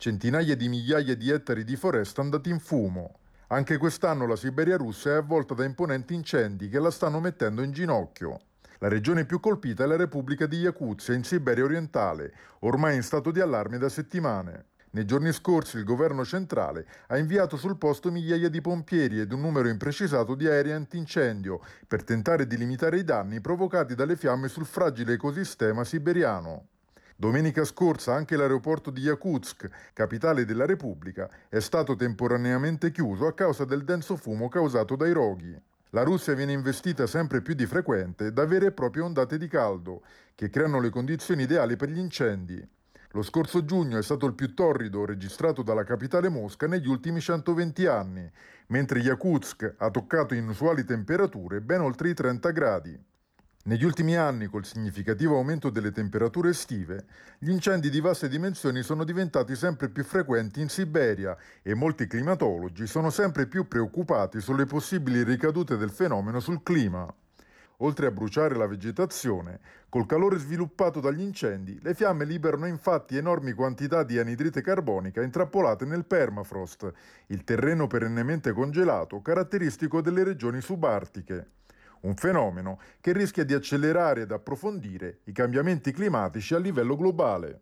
centinaia di migliaia di ettari di foresta andati in fumo. Anche quest'anno la Siberia russa è avvolta da imponenti incendi che la stanno mettendo in ginocchio. La regione più colpita è la Repubblica di Yakutsia in Siberia orientale, ormai in stato di allarme da settimane. Nei giorni scorsi il governo centrale ha inviato sul posto migliaia di pompieri ed un numero imprecisato di aerei antincendio per tentare di limitare i danni provocati dalle fiamme sul fragile ecosistema siberiano. Domenica scorsa anche l'aeroporto di Yakutsk, capitale della Repubblica, è stato temporaneamente chiuso a causa del denso fumo causato dai roghi. La Russia viene investita sempre più di frequente da vere e proprie ondate di caldo, che creano le condizioni ideali per gli incendi. Lo scorso giugno è stato il più torrido registrato dalla capitale Mosca negli ultimi 120 anni, mentre Yakutsk ha toccato inusuali temperature ben oltre i 30 gradi. Negli ultimi anni, col significativo aumento delle temperature estive, gli incendi di vaste dimensioni sono diventati sempre più frequenti in Siberia e molti climatologi sono sempre più preoccupati sulle possibili ricadute del fenomeno sul clima. Oltre a bruciare la vegetazione, col calore sviluppato dagli incendi, le fiamme liberano infatti enormi quantità di anidride carbonica intrappolate nel permafrost, il terreno perennemente congelato caratteristico delle regioni subartiche. Un fenomeno che rischia di accelerare ed approfondire i cambiamenti climatici a livello globale.